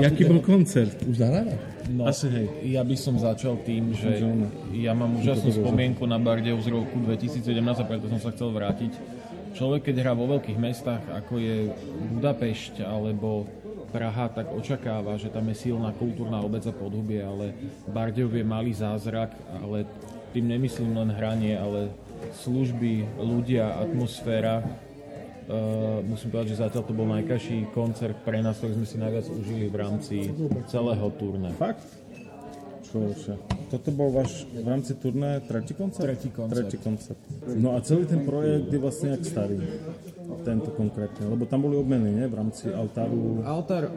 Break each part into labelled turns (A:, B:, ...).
A: Jaký bol koncert?
B: Už zahráva?
C: No,
A: Asi hej.
C: ja by som začal tým, že ja mám úžasnú spomienku na Bardejov z roku 2017 a preto som sa chcel vrátiť. Človek, keď hrá vo veľkých mestách, ako je Budapešť alebo Praha, tak očakáva, že tam je silná kultúrna obec a podhubie, ale Bardejov je malý zázrak, ale tým nemyslím len hranie, ale služby, ľudia, atmosféra. Uh, musím povedať, že zatiaľ to bol najkrajší koncert pre nás, ktorý sme si najviac užili v rámci celého turné.
A: Fakt? Človeče. Toto bol váš v rámci turné tretí koncert?
C: Tretí koncert.
A: Tretí koncert. No a celý ten projekt je vlastne jak starý. Tento konkrétne. Lebo tam boli obmeny, nie? V rámci altáru.
C: Altár,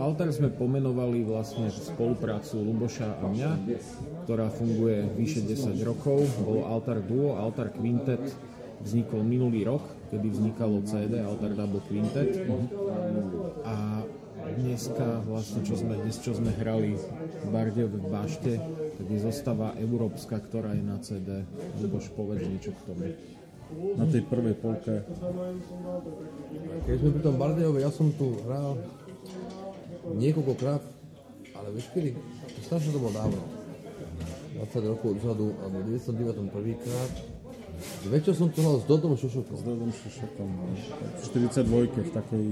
C: altár sme pomenovali vlastne spoluprácu Luboša a mňa, ktorá funguje vyše 10 rokov. Bol Altár Duo, Altár Quintet vznikol minulý rok, kedy vznikalo CD Altár Double Quintet. A dneska vlastne, čo sme, dnes, čo sme hrali v Bardejove v Bašte, tak je zostava európska, ktorá je na CD. Luboš, povedz niečo k tomu.
A: Na tej prvej polke.
B: Keď sme pri tom Bardejove, ja som tu hral niekoľkokrát, ale vieš kedy? Strašne to bolo dávno. 20 rokov dozadu, alebo v 99. prvýkrát. Väčšie som tu hral s Dodom Šušokom.
A: S Dodom Šušakom. V 42 v takej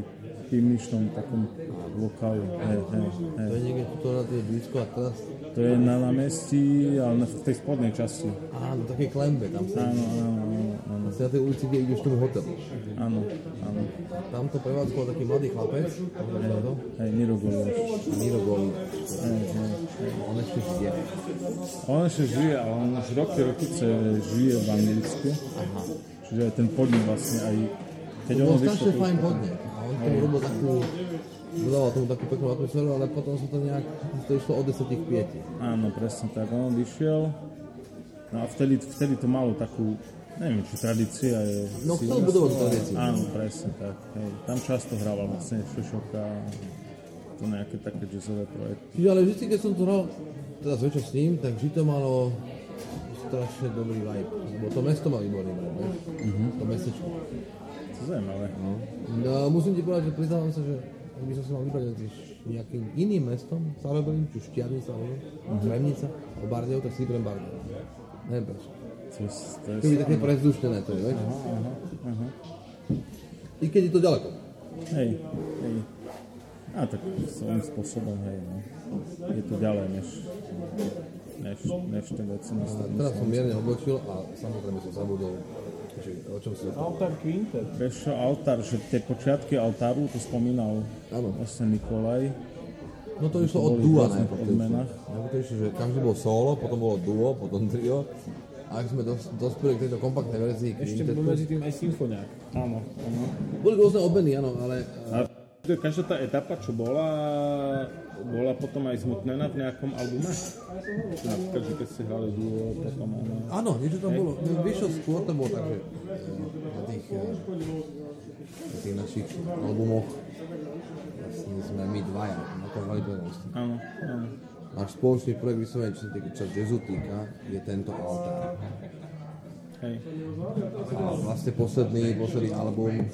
A: pivničnom takom lokálu. Hej, hej, hej.
B: To je niekde tuto na tej blízko a teraz,
A: To je na námestí, ale na- v tej spodnej časti.
B: áno, také klembe, tam sa
A: Áno, áno, áno,
B: Asi na tej ulici, kde ideš tomu hotelu.
A: áno, áno.
B: Tam to prevádzkoval taký mladý chlapec, to?
A: Hej, Miro Goliáš.
B: Miro Goli.
A: Hej, hej, hej.
B: On ešte žije.
A: On ešte žije, ale on už roky, rokice žije v Anglicku.
B: Aha.
A: Čiže aj ten podnik vlastne aj... Keď
B: To bol strašne fajn podnik. A on tomu robil takú, dodával tomu takú peknú atmosféru, ale potom sa to nejak, to išlo od 10 k 5.
A: Áno, presne tak. On vyšiel. No a vtedy, vtedy to malo takú, neviem, či tradícia je...
B: No chcel budovať tradíciu.
A: Áno, presne tak. Hej. Tam často hrával vlastne Šošoka, to nejaké také jazzové projekty.
B: Čiže ale vždy, keď som to hral, teraz večer s ním, tak vždy to malo strašne dobrý vibe. Lebo to mesto má výborný vibe, vieš? To mestečko.
A: To je zaujímavé.
B: No a musím ti povedať, že priznávam sa, že by som si mal vybrať medzi nejakým iným mestom, Stavebelým, či Štiavnica, alebo Kremnica, alebo Bardejov, tak si vyberiem Bardejov. Neviem prečo.
A: To je, to je
B: To je také prezduštené to je, vieš? I keď je to ďaleko.
A: Hej, hej. A tak svojím spôsobom, hej, no. Je to ďalej, než, než, než na
B: A
A: strednom
B: teraz som mierne odbočil a samozrejme som zabudol, že o čom si
C: Altár Quintet.
A: Vieš čo, altár, že tie počiatky altáru, to spomínal
B: Áno.
A: vlastne Nikolaj.
B: No to išlo od dua najprv. Najprv to išlo, že každý bol solo, potom bolo duo, potom trio. A ak sme dos, dospeli k tejto kompaktnej verzii
C: Ešte
B: Quintetu,
C: medzi tým aj symfoniák.
A: Áno, áno.
B: boli rôzne obmeny, áno, ale
A: A každá tá etapa, čo bola, bola potom aj zmutnená v nejakom albume? Napríklad, že keď ste hrali duo, potom áno.
B: áno, niečo tam bolo. No, vieš čo, skôr to bolo tak, že eh, na tých, eh, na tých našich albumoch vlastne sme my dvaja, na tom hrali dve.
A: Áno, áno.
B: Náš spoločný projekt vyslovene, čo sa týka, jazzu týka, je tento altár.
A: Hej.
B: A vlastne posledný, posledný album,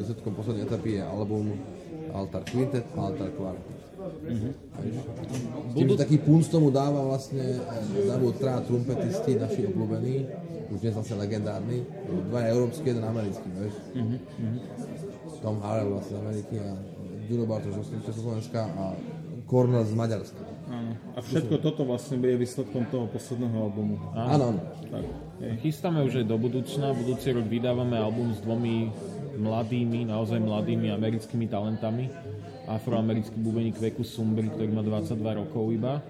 B: výsledkom poslednej etapy je album Altar Quintet Altar Quartet. Mm-hmm. Že taký punc tomu dáva vlastne, eh, dávajú traja trumpetisti, naši obľúbení, už dnes vlastne legendárni, dva európsky, jeden americký, vieš. Mm-hmm. Tom Harrell vlastne z Ameriky a Julo Bartoš z Československa a Kornel z Maďarska.
A: Áno. A všetko toto vlastne je výsledkom toho posledného albumu.
B: Áno.
A: Tak.
C: Chystáme už aj do budúcna. Budúci rok vydávame album s dvomi mladými, naozaj mladými americkými talentami. Afroamerický bubeník Veku Sumbri, ktorý má 22 rokov iba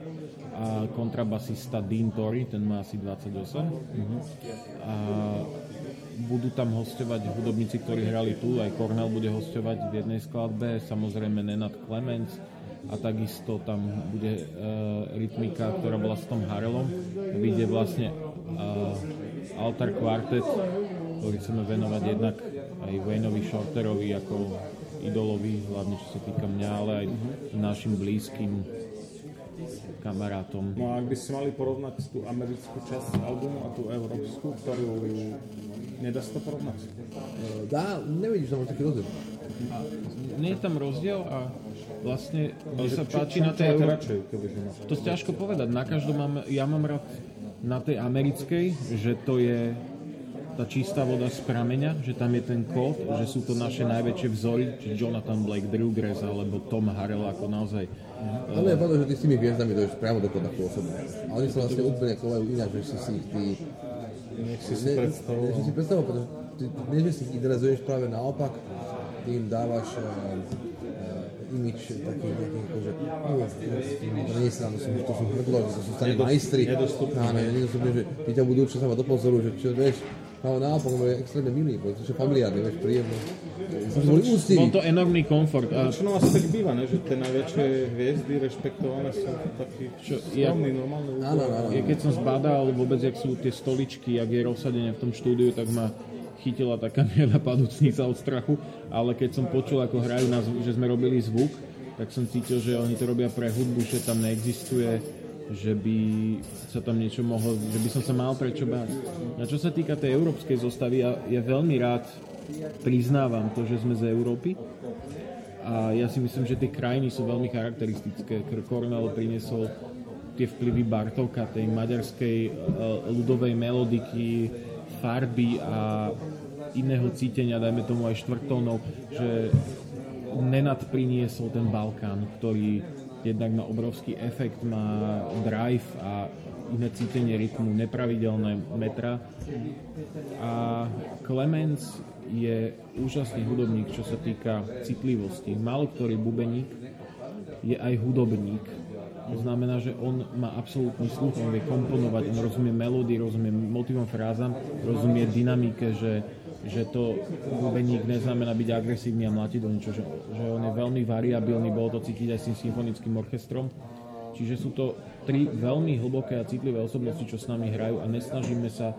C: a kontrabasista Dean Tory, ten má asi 28. A budú tam hostovať hudobníci, ktorí hrali tu, aj Cornell bude hostovať v jednej skladbe, samozrejme Nenad Clemens a takisto tam bude uh, rytmika, ktorá bola s Tom Harrellom. Vyjde vlastne uh, Altar Quartet, ktorý chceme venovať jednak aj Wayneovi Shorterovi ako idolovi, hlavne čo sa týka mňa, ale aj našim blízkym kamarátom.
A: No a ak by ste mali porovnať tú americkú časť albumu a tú európsku, ktorú nedá sa to porovnať?
B: Dá, nevidíš tam taký rozdiel.
C: A nie je tam rozdiel a vlastne mne sa páči na tej
A: radšej, na
C: To je ťažko povedať. Na každom mám, ja mám rád na tej americkej, že to je tá čistá voda z prameňa, že tam je ten kód, že sú to naše najväčšie vzory, či Jonathan Blake, Drew Grass alebo Tom Harrell ako naozaj.
B: Ale je pravda, že ty s tými hviezdami dojdeš priamo do kontaktu osobne. A oni sa vlastne úplne chovajú ináč, než si si ich ty...
A: Nech si si predstavoval.
B: Než si si predstavoval, pretože ty, nie, že si ich idealizuješ práve naopak, ty im dávaš uh, uh, imič taký nejaký akože, no, to nie srandu, sú, to sú hrdlo, to sú stane majstri.
A: nedostupné.
B: Áno, nedostupné, že ty ťa budú čo sa ma do pozoru, že čo vieš, ale naopak, on je extrémne milý, pretože je familiárny, vieš, príjemný. Boli úctiví.
C: Bol to enormný komfort. A
A: Väčšinou asi tak býva, ne? že tie najväčšie hviezdy rešpektované sú takí
C: Čo, ja-
A: skromní, normálne ľudia.
B: Áno, áno.
C: Ja keď som zbadal vôbec, jak sú tie stoličky, jak je rozsadenie v tom štúdiu, tak ma chytila taká mierna padúcnica od strachu, ale keď som počul, ako hrajú, na zvuk, že sme robili zvuk, tak som cítil, že oni to robia pre hudbu, že tam neexistuje, že by sa tam niečo mohlo, že by som sa mal prečo báť. A čo sa týka tej európskej zostavy, ja, ja veľmi rád priznávam to, že sme z Európy, a ja si myslím, že tie krajiny sú veľmi charakteristické. Kornel priniesol tie vplyvy Bartóka, tej maďarskej e, ľudovej melodiky, farby a iného cítenia, dajme tomu aj štvrtónov, že Nenad priniesol ten Balkán, ktorý jednak má obrovský efekt, má drive a iné cítenie rytmu, nepravidelné metra. A Clemens je úžasný hudobník, čo sa týka citlivosti. Málo ktorý bubeník je aj hudobník. To znamená, že on má absolútny sluch, on vie komponovať, on rozumie melódii, rozumie motivom, frázam, rozumie dynamike, že, že to bubeník neznamená byť agresívny a mlatiť do niečo, že, že on je veľmi variabilný, bolo to cítiť aj s tým symfonickým orchestrom. Čiže sú to tri veľmi hlboké a citlivé osobnosti, čo s nami hrajú a nesnažíme sa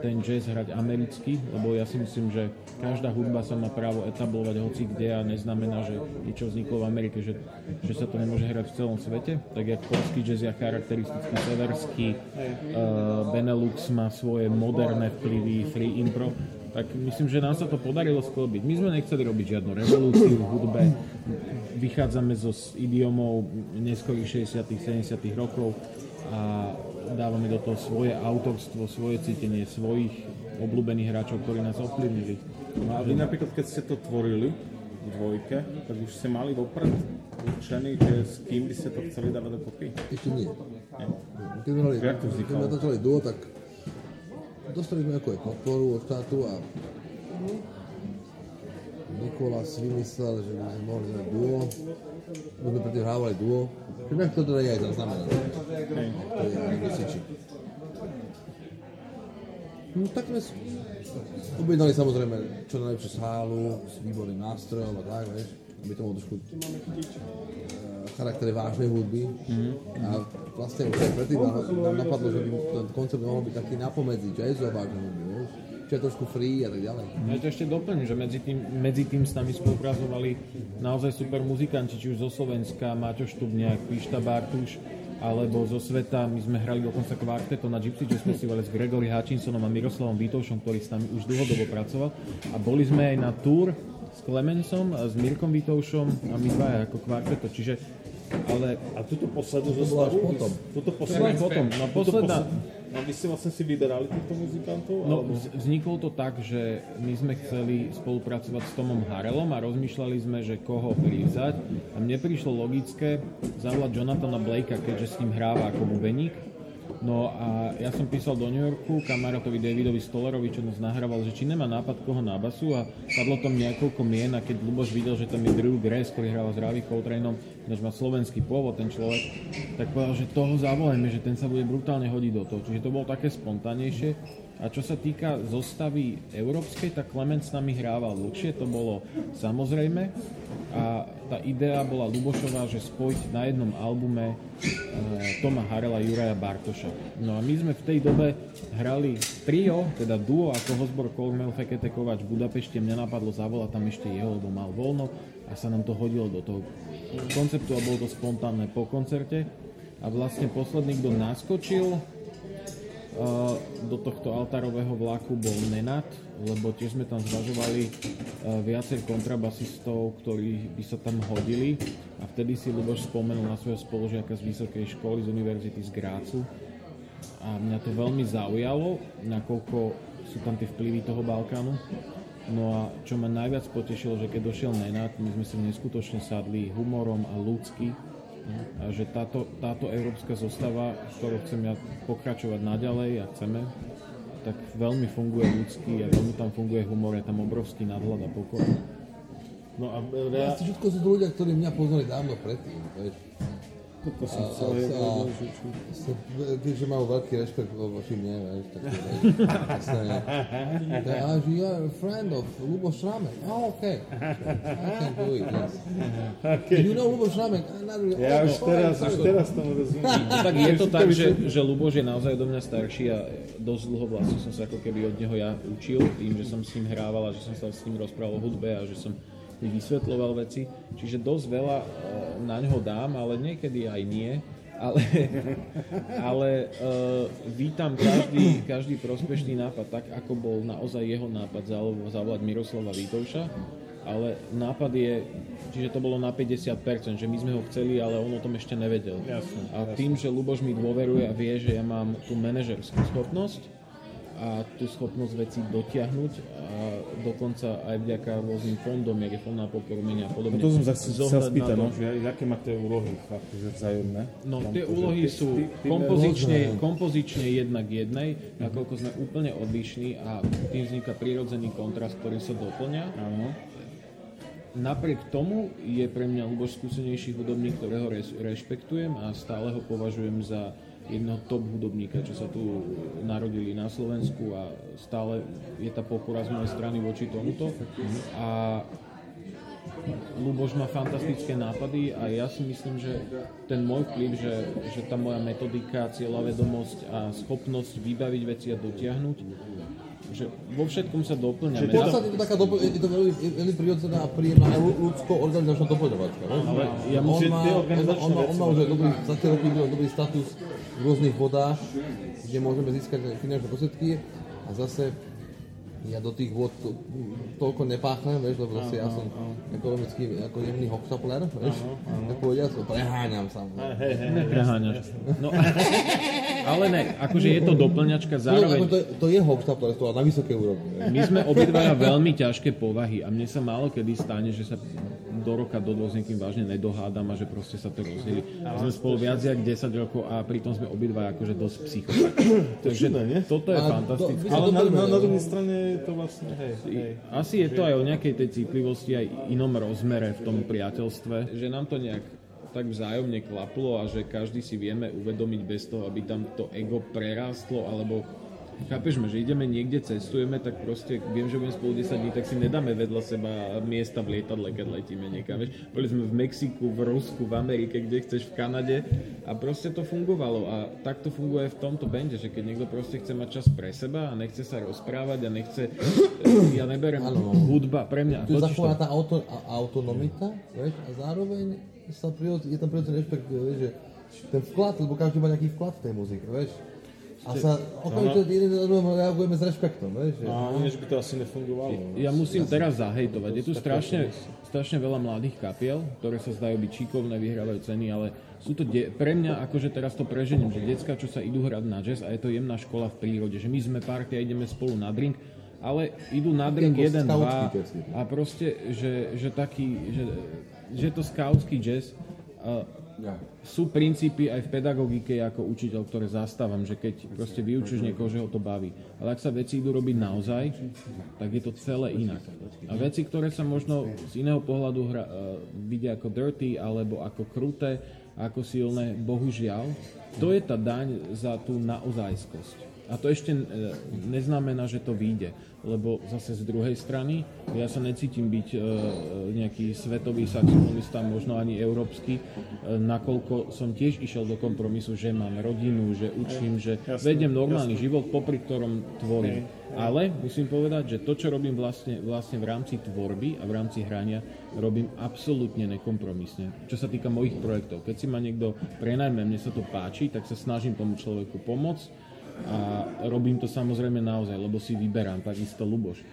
C: ten jazz hrať americky, lebo ja si myslím, že každá hudba sa má právo etablovať hoci kde a neznamená, že niečo vzniklo v Amerike, že, že sa to nemôže hrať v celom svete. Tak jak polský jazz je charakteristický severský, uh, Benelux má svoje moderné vplyvy, free impro, tak myslím, že nám sa to podarilo sklbiť. My sme nechceli robiť žiadnu revolúciu v hudbe, vychádzame zo s idiomov neskorých 60 70 rokov a dávame do toho svoje autorstvo, svoje cítenie, svojich obľúbených hráčov, ktorí nás ovplyvnili.
A: No a vy napríklad, keď ste to tvorili v dvojke, tak už ste mali vopred určený, že s kým by ste to chceli dávať dokopy?
B: Ešte nie.
A: Nie.
B: Keď sme, mali,
A: Jak to
B: keď sme natáčali duo, tak dostali sme aj podporu od štátu a Nikola si vymyslel, že by sme mohli dať duo. My sme predtým hrávali duo. Nejak to teda je aj zaznamenané. To je niekde siči. No tak sme objednali samozrejme čo najlepšiu sálu s výborným nástrojom a tak, vieš, aby to bolo trošku eh, charaktere vážnej hudby. A vlastne už aj predtým nám, napadlo, že by ten koncept mohol byť taký napomedzi vážnej hudby, vieš. Čiže trošku free a tak ďalej.
C: Ja to ešte doplním, že medzi tým, medzi tým s nami spolupracovali naozaj super muzikanti, či už zo Slovenska, Maťo Štubniak, Pišta Bartuš, alebo zo sveta. My sme hrali dokonca kvarteto na Gypsy Jazz Festivale s Gregory Hutchinsonom a Miroslavom Vítoušom, ktorý s nami už dlhodobo pracoval. A boli sme aj na tour s Clemensom, a s Mirkom Vítoušom a my dvaja ako kvarteto. Čiže ale
A: A túto poslednú
B: To
A: zostavu?
B: potom.
A: Túto poslednú
C: potom.
A: Túto
C: posledná,
A: posled- A vy ste vlastne si vyberali týchto muzikantov?
C: No,
A: alebo-
C: vz- vzniklo to tak, že my sme chceli spolupracovať s Tomom Harelom a rozmýšľali sme, že koho privzať. A mne prišlo logické zavolať Jonathana Blakea, keďže s ním hráva ako bubeník. No a ja som písal do New Yorku kamarátovi Davidovi Stollerovi, čo nás nahrával, že či nemá nápad koho na basu a padlo tam niekoľko mien a keď Luboš videl, že tam je Drew Grace, ktorý hráva s Ravi Coltraneom, ináč má slovenský pôvod ten človek, tak povedal, že toho zavolajme, že ten sa bude brutálne hodiť do toho. Čiže to bolo také spontánnejšie. A čo sa týka zostavy európskej, tak Clement s nami hrával dlhšie, to bolo samozrejme. A tá idea bola Lubošová, že spojiť na jednom albume e, Toma Harela Juraja Bartoša. No a my sme v tej dobe hrali trio, teda duo ako Hozbor Kolmel, Fekete Kovač v Budapešti. Mňa napadlo zavolať tam ešte jeho, lebo mal voľno a sa nám to hodilo do toho konceptu a bolo to spontánne po koncerte. A vlastne posledný, kto naskočil, do tohto altárového vlaku bol Nenad, lebo tiež sme tam zvažovali viacej kontrabasistov, ktorí by sa tam hodili a vtedy si Luboš spomenul na svojho spolužiaka z vysokej školy, z univerzity z Grácu a mňa to veľmi zaujalo, nakoľko sú tam tie vplyvy toho Balkánu. No a čo ma najviac potešilo, že keď došiel Nenad, my sme si neskutočne sadli humorom a ľudsky a že táto, táto európska zostava, ktorou chcem ja pokračovať naďalej a chceme, tak veľmi funguje ľudský a veľmi tam funguje humor, je tam obrovský nadhľad a pokoj.
B: No a rea... Asi všetko sú to ľudia, ktorí mňa poznali dávno predtým, vieš.
A: To som chcel
B: Keďže majú veľký rešpekt voči mne, vieš, tak to jasné. A že you are a friend of Lubo Šramek. Oh, okay. I can do it, yes. Okay. You know Lubo Šramek?
A: Ja už teraz, už teraz tomu rozumiem.
C: tak je to tak, že, že Luboš je naozaj do mňa starší a dosť dlho vlastne som sa ako keby od neho ja učil, tým, že som s ním hrával a že som sa s ním rozprával o hudbe a že som mi vysvetloval veci, čiže dosť veľa e, na ňo dám, ale niekedy aj nie. Ale, ale uh, vítam každý, každý prospešný nápad, tak ako bol naozaj jeho nápad zavolať Miroslava Vítovša, ale nápad je, čiže to bolo na 50%, že my sme ho chceli, ale on o tom ešte nevedel.
A: Jasne,
C: a tým, že Luboš mi dôveruje a vie, že ja mám tú manažerskú schopnosť, a tú schopnosť veci dotiahnuť a dokonca aj vďaka rôznym fondom, jak je fond na podporu a podobne.
A: No to som sa chcel spýtať, no, že aké máte úlohy že vzájomné?
C: No tie úlohy sú kompozične, kompozične jedna k jednej, mm-hmm. nakoľko sme úplne odlišní a tým vzniká prírodzený kontrast, ktorý sa doplňa.
A: Áno.
C: Napriek tomu je pre mňa Luboš skúsenejší hudobník, ktorého rešpektujem a stále ho považujem za jedného top hudobníka, čo sa tu narodili na Slovensku a stále je tá pokora z mojej strany voči tomuto. A Luboš má fantastické nápady a ja si myslím, že ten môj vplyv, že, že tá moja metodika, cieľa vedomosť a schopnosť vybaviť veci a dotiahnuť že vo všetkom sa doplňame.
B: Čiže to je to taká dopl- je to veľmi, veľmi prirodzená a príjemná aj ľudsko-organizačná doplňovačka.
C: Ale ja musím,
B: on, má, on, on, má, on má už dobrý, za tie roky dobrý status v rôznych vodách, kde môžeme získať finančné prostriedky. A zase ja do tých vod to, toľko nepáchnem, vieš, lebo zase ja som ekonomicky ako jemný hoxapler, vieš, tak povediať, preháňam sa.
C: Nepreháňaš. No, ale ne, akože je to doplňačka zároveň.
B: No, to, to je hoxapler, to na vysokej úrovni.
C: My sme obidvaja veľmi ťažké povahy a mne sa málo kedy stane, že sa do roka, do dvoch s niekým vážne nedohádam a že proste sa to rozdelí. Sme spolu viac jak 10 rokov a pritom sme obidva akože dosť psychopati. Takže toto je fantastické.
A: Ale na, na, na druhej strane je to vlastne, hej, hej.
C: Asi je to aj o nejakej tej citlivosti, aj inom rozmere v tom priateľstve, že nám to nejak tak vzájomne klaplo a že každý si vieme uvedomiť bez toho, aby tam to ego prerástlo alebo Chápeš ma, že ideme niekde, cestujeme, tak proste viem, že budem spolu 10 dní, tak si nedáme vedľa seba miesta v lietadle, keď letíme niekam. Vieš? Boli sme v Mexiku, v Rusku, v Amerike, kde chceš, v Kanade a proste to fungovalo. A tak to funguje v tomto bende, že keď niekto proste chce mať čas pre seba a nechce sa rozprávať a nechce, ja neberem ano. hudba, pre mňa.
B: Tu je tá auto, autonomita, vieš, a zároveň sa prirod, je tam prirodzený rešpekt, vieš, že ten vklad, lebo každý má nejaký vklad v tej muzike, vieš a sa okamžite no, jeden druhom reagujeme s rešpektom, vieš?
A: No, než by to asi nefungovalo.
C: Ja musím teraz zahejtovať. Je tu strašne, strašne veľa mladých kapiel, ktoré sa zdajú byť šikovné, vyhrávajú ceny, ale sú to de- pre mňa, akože teraz to prežením, že decka, čo sa idú hrať na jazz a je to jemná škola v prírode, že my sme party a ideme spolu na drink, ale idú na drink jeden, dva a proste, že, že taký, že, že to skautský jazz, uh, sú princípy aj v pedagogike ako učiteľ, ktoré zastávam, že keď proste vyučíš niekoho, že ho to baví. Ale ak sa veci idú robiť naozaj, tak je to celé inak. A veci, ktoré sa možno z iného pohľadu hra, uh, vidia ako dirty alebo ako kruté, ako silné, bohužiaľ, to je tá daň za tú naozajskosť. A to ešte e, neznamená, že to vyjde lebo zase z druhej strany ja sa necítim byť e, nejaký svetový saxofonista, možno ani európsky, e, nakoľko som tiež išiel do kompromisu, že mám rodinu, že učím, že vedem normálny život, popri ktorom tvorím. Ale musím povedať, že to, čo robím vlastne, vlastne v rámci tvorby a v rámci hrania, robím absolútne nekompromisne. Čo sa týka mojich projektov. Keď si ma niekto prenajme, mne sa to páči, tak sa snažím tomu človeku pomôcť A robím to samozrejme naozaj, lebo si vyberám, takisto Luboš.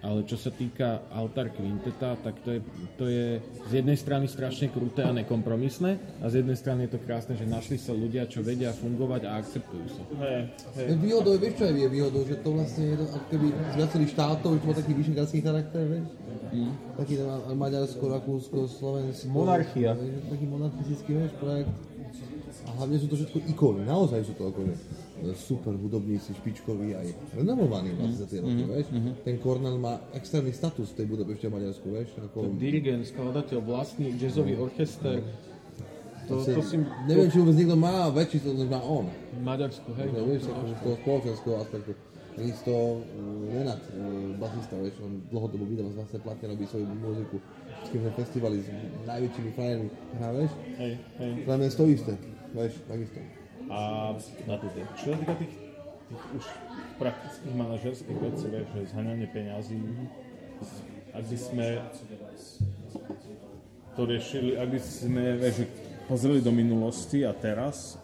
C: Ale čo sa týka Altar Quinteta, tak to je, to je z jednej strany strašne kruté a nekompromisné a z jednej strany je to krásne, že našli sa ľudia, čo vedia fungovať a akceptujú sa.
A: Hej, hej.
B: Výhodou, vieš čo je výhodou, že to vlastne je to ako keby z viacerých štátov, že to má taký vyšekársky charakter, vieš? Mm. Taký tam Maďarsko, Rakúsko, Slovensko.
C: Monarchia.
B: vieš, Taký monarchistický, vieš, projekt. A hlavne sú to všetko ikony, naozaj sú to akože super hudobníci, špičkoví aj renomovaní vlastne za tie roky, vieš. Ten Cornell má extrémny status v tej Budapešti a Maďarsku, vieš. Ako,
C: Dirigent, skladateľ, vlastný jazzový orchester, to,
B: Vlastne
C: to si
B: Neviem, či vôbec niekto má väčší to, než má on.
C: v Maďarsku, hej.
B: No, vieš, akože z toho spoločenského aspektu. Takisto Renat, uh, basista, vieš, on dlhodobo vydáva vlastne platne, robí svoju muziku. Všetky sme festivaly s najväčšími frajermi hrá, vieš.
A: hej, hej.
B: Práve to isté, vieš, takisto.
A: A čo sa týka tých, tých už praktických manažerských vecí, vieš, že zhaňanie peňazí, ak by sme to riešili, ak by sme, vieš, pozreli do minulosti a teraz,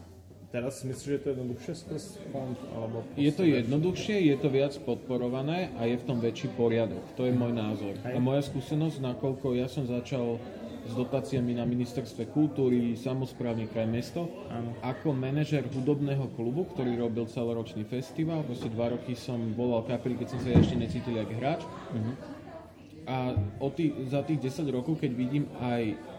A: teraz myslíš, že to je jednoduchšie skrz fond, alebo...
C: Je to jednoduchšie, je to viac podporované a je v tom väčší poriadok. To je môj názor. A moja skúsenosť, nakoľko ja som začal s dotáciami na ministerstve kultúry, samozprávny kraj mesto, ako manažer hudobného klubu, ktorý robil celoročný festival. Proste dva roky som volal kapely, keď som sa ešte necítil ako hráč. A o tý, za tých 10 rokov, keď vidím aj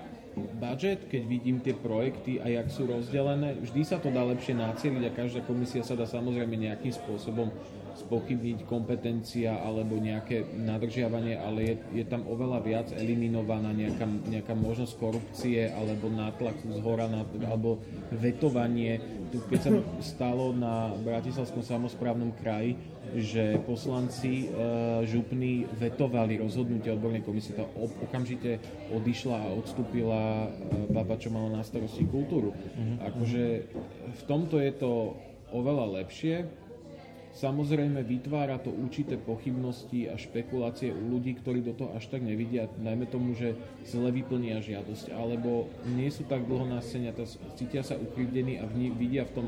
C: budget, keď vidím tie projekty a jak sú rozdelené, vždy sa to dá lepšie nacieliť a každá komisia sa dá samozrejme nejakým spôsobom spochybniť kompetencia alebo nejaké nadržiavanie, ale je, je tam oveľa viac eliminovaná nejaká, nejaká možnosť korupcie alebo nátlaku z hora na, alebo vetovanie. Tu, keď sa stalo na Bratislavskom samozprávnom kraji, že poslanci e, župní vetovali rozhodnutie odbornej komisie, tá ob, okamžite odišla a odstúpila e, baba, čo mala na starosti kultúru. Akože v tomto je to oveľa lepšie, Samozrejme vytvára to určité pochybnosti a špekulácie u ľudí, ktorí do toho až tak nevidia, najmä tomu, že zle vyplnia žiadosť, alebo nie sú tak dlho na scéne, cítia sa ukrivdení a vidia v tom,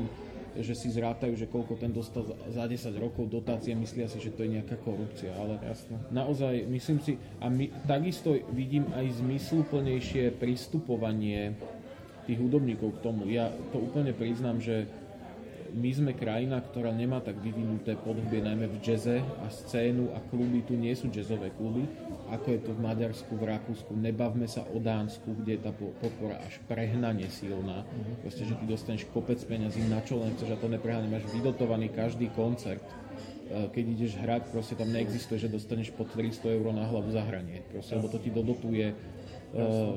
C: že si zrátajú, že koľko ten dostal za- za 10 rokov dotácie, myslia si, že to je nejaká korupcia, ale
A: Jasné.
C: naozaj myslím si, a my, takisto vidím aj zmysluplnejšie pristupovanie tých hudobníkov k tomu. Ja to úplne priznám, že my sme krajina, ktorá nemá tak vyvinuté podobie najmä v jazze a scénu a kluby tu nie sú jazzové kluby, ako je to v Maďarsku, v Rakúsku. Nebavme sa o Dánsku, kde je tá po- podpora až prehnane silná. Proste, že ty dostaneš kopec peňazí na čo len chceš a to neprehnane. Máš vydotovaný každý koncert. E, Keď ideš hrať, proste tam neexistuje, že dostaneš po 300 eur na hlavu za hranie. Proste, lebo to ti dodotuje e,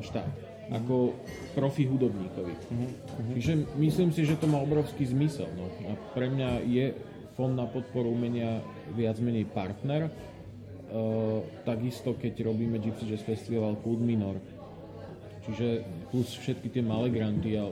C: štát ako profi hudobníkovi. Čiže myslím si, že to má obrovský zmysel. No. A pre mňa je Fond na podporu umenia viac menej partner. E, takisto, keď robíme Gypsy Jazz Festival Kud Minor. Čiže plus všetky tie malé granty. A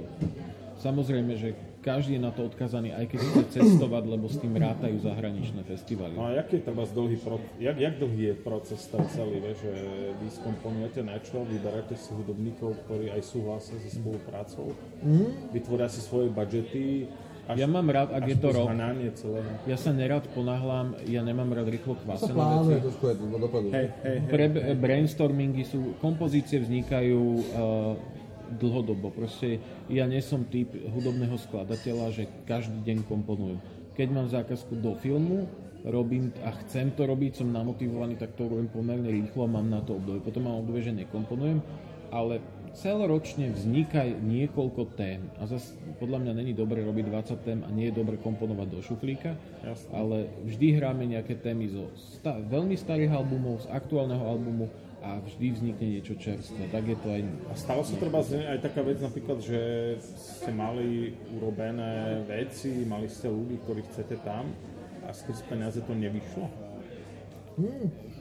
C: samozrejme, že každý je na to odkazaný, aj keď chce cestovať, lebo s tým rátajú zahraničné festivaly.
A: No a jaký je treba dlhý proces, jak, jak dlhý je proces ten celý, vieš, že vy skomponujete niečo, vyberáte si hudobníkov, ktorí aj súhlasia so spoluprácou, vytvoria si svoje budžety, až,
C: Ja mám rád, ak je to rok. Ja sa nerad ponáhľam, ja nemám rád rýchlo kvasené veci.
B: trošku aj to dopredu.
A: Hej, hej, hej.
C: Pre brainstormingy sú, kompozície vznikajú uh, dlhodobo. Proste ja nie som typ hudobného skladateľa, že každý deň komponujem. Keď mám zákazku do filmu, robím a chcem to robiť, som namotivovaný, tak to robím pomerne rýchlo a mám na to obdobie. Potom mám obdobie, že nekomponujem, ale celoročne vzniká niekoľko tém a zase podľa mňa není dobre robiť 20 tém a nie je dobre komponovať do šuflíka,
A: Jasné.
C: ale vždy hráme nejaké témy zo sta- veľmi starých albumov, z aktuálneho albumu a vždy vznikne niečo čerstvé. Tak je to aj...
A: A stalo sa treba aj taká vec napríklad, že ste mali urobené veci, mali ste ľudí, ktorých chcete tam a skrz peniaze to nevyšlo?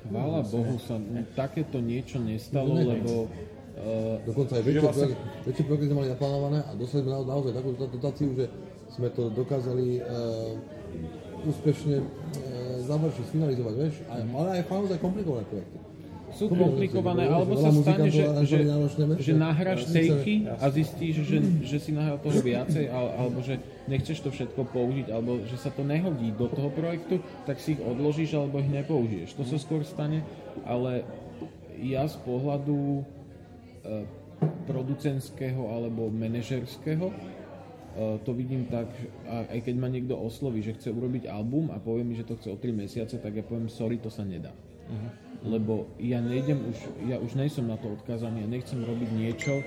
C: Chvála Bohu sa n- takéto niečo nestalo, lebo uh,
B: Dokonca aj väčšie, vlastne... väčšie projekty sme mali naplánované a dostali sme na- naozaj takú dotáciu, že sme to dokázali uh, úspešne uh, završiť, finalizovať, vieš, ale aj naozaj komplikované projekty.
C: Sú komplikované, alebo sa stane, že, že, že nahráš takey a zistíš, že, že si nahral toho viacej, alebo že nechceš to všetko použiť, alebo že sa to nehodí do toho projektu, tak si ich odložíš alebo ich nepoužiješ. To sa skôr stane, ale ja z pohľadu e, producentského alebo manažerského e, to vidím tak, a aj keď ma niekto osloví, že chce urobiť album a povie mi, že to chce o 3 mesiace, tak ja poviem, sorry, to sa nedá. Uh-huh lebo ja nejdem už, ja už nejsom na to odkázaný, ja nechcem robiť niečo,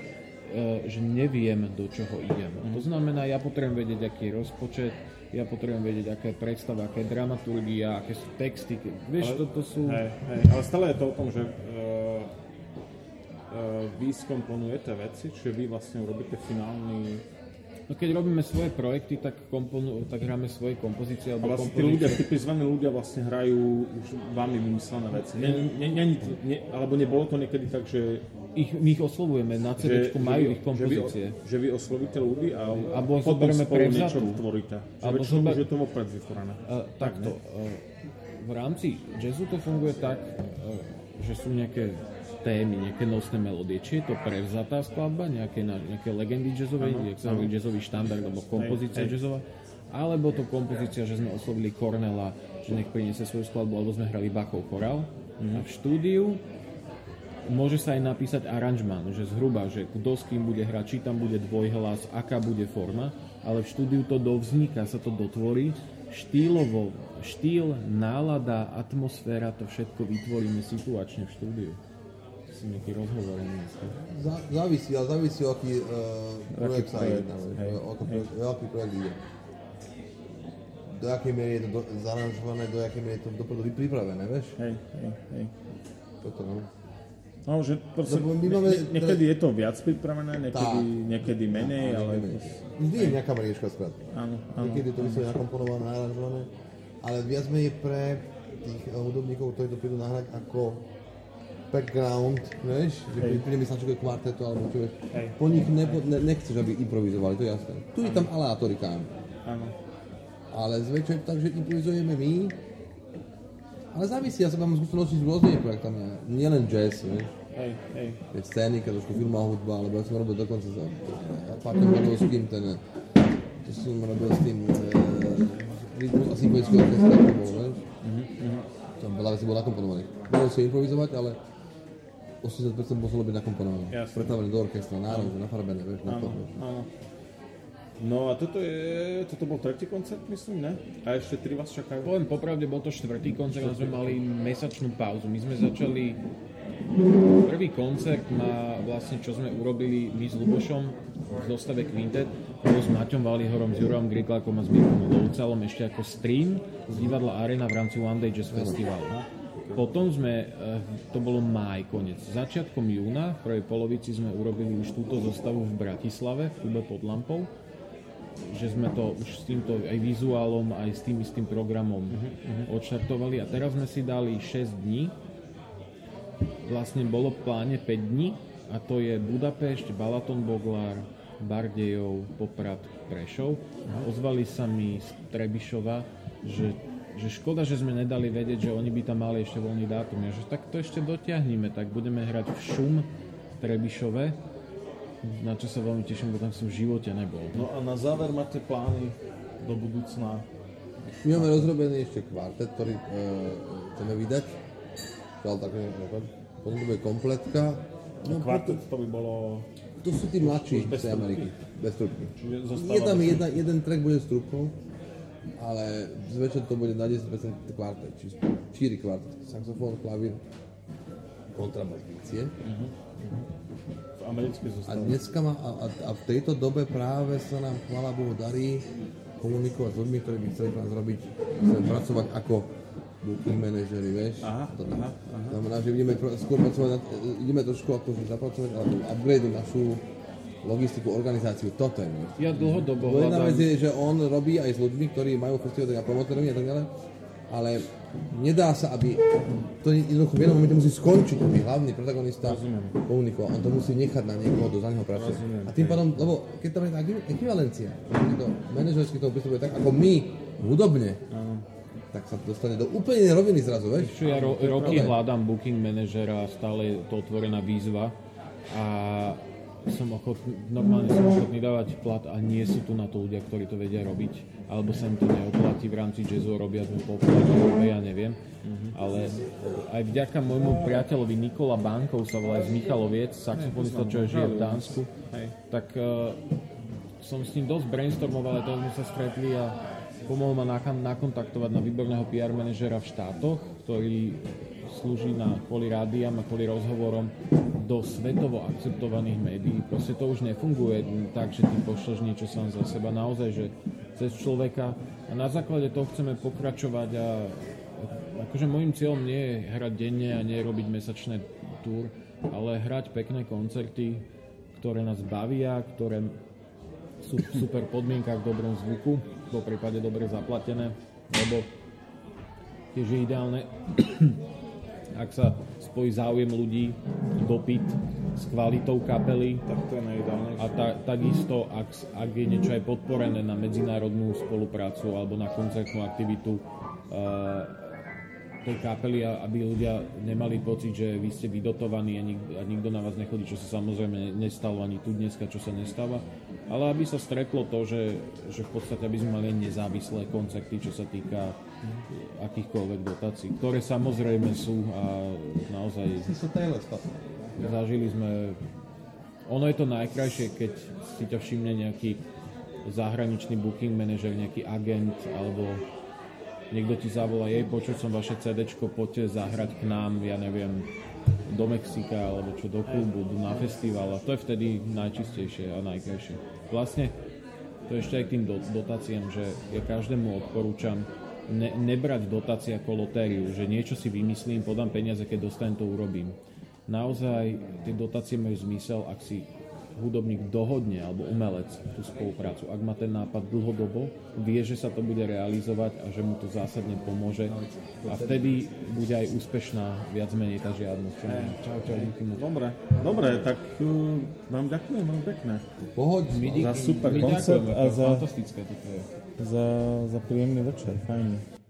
C: e, že neviem, do čoho idem. Mm. To znamená, ja potrebujem vedieť, aký je rozpočet, ja potrebujem vedieť, aká je predstava, aká je dramaturgia, aké sú texty. Vieš, ale, toto sú...
A: Hej, hej, ale stále je to o tom, že uh, uh, vy skomponujete veci, čiže vy vlastne urobíte finálny
C: No keď robíme svoje projekty, tak, komponu, tak hráme svoje kompozície. Alebo
A: a vlastne tí ľudia, tí prizvaní ľudia vlastne hrajú už vami vymyslené veci. Ne, ne, ne, ne, alebo nebolo to niekedy tak, že...
C: Ich, my ich oslovujeme, na CD majú ich kompozície.
A: Že vy, že vy oslovíte ľudí a
C: alebo potom spolu
A: niečo tvoríte. Že väčšinou zober... už je to vopred vytvorené.
C: Uh, takto. Uh, v rámci jazzu to funguje tak, uh, že sú nejaké témy, nejaké nosné melódie. Či je to prevzatá skladba, nejaké, nejaké legendy jazzovej, jak sa hovorí jazzový štandard, alebo kompozícia jazzová, alebo to kompozícia, že sme oslovili Cornela, že nech priniesie svoju skladbu, alebo sme hrali Bachov chorál. Mm-hmm. A v štúdiu môže sa aj napísať aranžman, že zhruba, že kto s kým bude hrať, či tam bude dvojhlas, aká bude forma, ale v štúdiu to dovzniká, sa to dotvorí, štýlovo, štýl, nálada, atmosféra, to všetko vytvoríme situačne v štúdiu si nejaký rozhovor dneska.
B: závisí, ale závisí, aký uh, projekt sa jedná, o aký projekt ide. Do akej miery je to do, zaranžované, do akej miery je to dopredu pripravené, vieš?
A: Hej, hej, hej.
B: Toto, no.
A: No, že proste, my máme, ne, niekedy je to viac pripravené, niekedy, tá, niekedy menej, ale...
B: Vždy je nejaká mriežka skrat.
A: Áno, áno.
B: Niekedy to vyslovene nakomponované, naranžované, ale viac menej pre tých hudobníkov, ktorí to prídu nahrať ako background, vieš, že hey. príde Sančové kvarteto alebo čo, hey. po nich nepo, ne, nechceš, aby improvizovali, to je jasné. Tu je tam aleatorika.
A: Áno.
B: Ale zväčšujem tak, že improvizujeme my, ale závisí, ja sa mám skúsenosti s rôznymi projektami, nielen jazz, vieš.
A: Hej, hej.
B: Keď scénika, trošku filmová hudba, alebo ja som robil dokonca za Paťom Radovským, ten, to som robil s tým rytmus a symbolický orchestra, to bolo, vieš. Mm-hmm. Tam veľa vecí bolo nakomponovaných. Mohol si improvizovať, ale 80% muselo byť nakomponované. Pretavené do orchestra, národne, nafarbené, vieš, na to.
A: No a toto, je, toto bol tretí koncert, myslím, ne? A ešte tri vás čakajú?
C: Poviem popravde, bol to štvrtý koncert a sme mali mesačnú pauzu. My sme začali... Prvý koncert má vlastne, čo sme urobili my s Lubošom v zostave Quintet, bol s Maťom Valihorom, s Jurom Griglakom a s Mirkom Lovcalom ešte ako stream z divadla Arena v rámci One Day Jazz Festivalu. Potom sme, eh, to bolo máj, konec. Začiatkom júna, v prvej polovici sme urobili už túto zostavu v Bratislave, v klube pod lampou že sme to už s týmto aj vizuálom, aj s tým istým programom uh-huh. odštartovali a teraz sme si dali 6 dní. Vlastne bolo v pláne 5 dní a to je Budapešť, Balaton Boglár, Bardejov, Poprad, Prešov. A ozvali sa mi z Trebišova, že že škoda, že sme nedali vedieť, že oni by tam mali ešte voľný dátum. Ja, že tak to ešte dotiahneme, tak budeme hrať v Šum Trebišove, na čo sa veľmi teším, bo tam som v živote nebol.
A: No a na záver máte plány do budúcna?
B: My máme rozrobený ešte kvartet, ktorý e, chceme vydať. Ale tak, potom to bude kompletka.
A: No, kvartet to by bolo...
B: To sú tí mladší z Ameriky, bez trubky. Je tam jedna, jeden track bude s trubkou ale zväčša to bude na 10% kvartet, či 4 kvartet, saxofón, klavír, kontrabas, bicie. Uh-huh.
A: V americkej
B: A dneska má, a, a, a, v tejto dobe práve sa nám, chvála Bohu, darí komunikovať s ľuďmi, ktorí by chceli nás robiť, chceli pracovať ako booking manažery, vieš.
A: Aha, to, aha, aha.
B: Znamená, že ideme skôr pracovať, ideme trošku ako zapracovať, alebo upgrade našu logistiku, organizáciu, toto je môj.
C: Ja dlhodobo
B: hľadám. Jedna vec je, že on robí aj s ľuďmi, ktorí majú festival a promotormi a tak ďalej, ale nedá sa, aby to jednoducho v jednom momente musí skončiť, aby hlavný protagonista komunikoval. On to musí nechať na niekoho, kto za neho pracuje. A tým pádom, lebo keď tam je tá ekvivalencia, že to manažersky toho pristupuje tak, ako my, hudobne, tak sa dostane do úplne inej roviny zrazu, vieš?
C: Čo ja ro- roky hľadám booking manažera stále je to otvorená výzva a som ochotný, normálne som ochotný dávať plat a nie sú tu na to ľudia, ktorí to vedia robiť alebo sa im to neoplatí v rámci jazzu robia sme populárne, ja neviem. Ale aj vďaka môjmu priateľovi Nikola Bankov sa volá z Michaloviec, saxofonista, čo žije v Dánsku. Tak uh, som s ním dosť brainstormoval, to sme sa stretli a pomohol ma nakon- nakontaktovať na výborného PR manažera v štátoch, ktorý slúži na kvôli rádiám a kvôli rozhovorom do svetovo akceptovaných médií. Proste to už nefunguje tak, že ty pošleš niečo sám za seba. Naozaj, že cez človeka a na základe toho chceme pokračovať a akože môjim cieľom nie je hrať denne a nie robiť mesačné túr, ale hrať pekné koncerty, ktoré nás bavia, ktoré sú v super podmienkach, v dobrom zvuku, po prípade dobre zaplatené, lebo tiež je ideálne, ak sa spojí záujem ľudí, dopyt s kvalitou kapely
A: Tak to je najideálnejšie.
C: a ta, takisto, ak, ak je niečo aj podporené na medzinárodnú spoluprácu alebo na koncertnú aktivitu uh, tej kapely, a- aby ľudia nemali pocit, že vy ste vydotovaní a, nik, a nikto na vás nechodí, čo sa samozrejme nestalo ani tu dneska, čo sa nestáva, ale aby sa stretlo to, že, že v podstate aby sme mali nezávislé koncerty, čo sa týka akýchkoľvek dotácií, ktoré samozrejme sú a naozaj zažili sme ono je to najkrajšie, keď si ťa všimne nejaký zahraničný booking manažer, nejaký agent alebo niekto ti zavolá, jej počuť som vaše CD, poďte zahrať k nám, ja neviem, do Mexika alebo čo do klubu, na festival a to je vtedy najčistejšie a najkrajšie. Vlastne to ešte aj k tým do- dotáciám, že ja každému odporúčam ne, nebrať dotácie ako lotériu, že niečo si vymyslím, podám peniaze, keď dostanem, to urobím. Naozaj tie dotácie majú zmysel, ak si hudobník dohodne alebo umelec tú spoluprácu. Ak má ten nápad dlhodobo, vie, že sa to bude realizovať a že mu to zásadne pomôže a vtedy bude aj úspešná viac menej tá žiadnosť. Čo nie? Čau, čau, díky.
A: Dobre, dobre, tak uh, vám ďakujem veľmi pekne.
B: Pohoď,
C: My, díky,
A: Za super
C: ďakujeme,
A: a za-
C: fantastické toto je.
A: Za, za príjemný večer, fajne.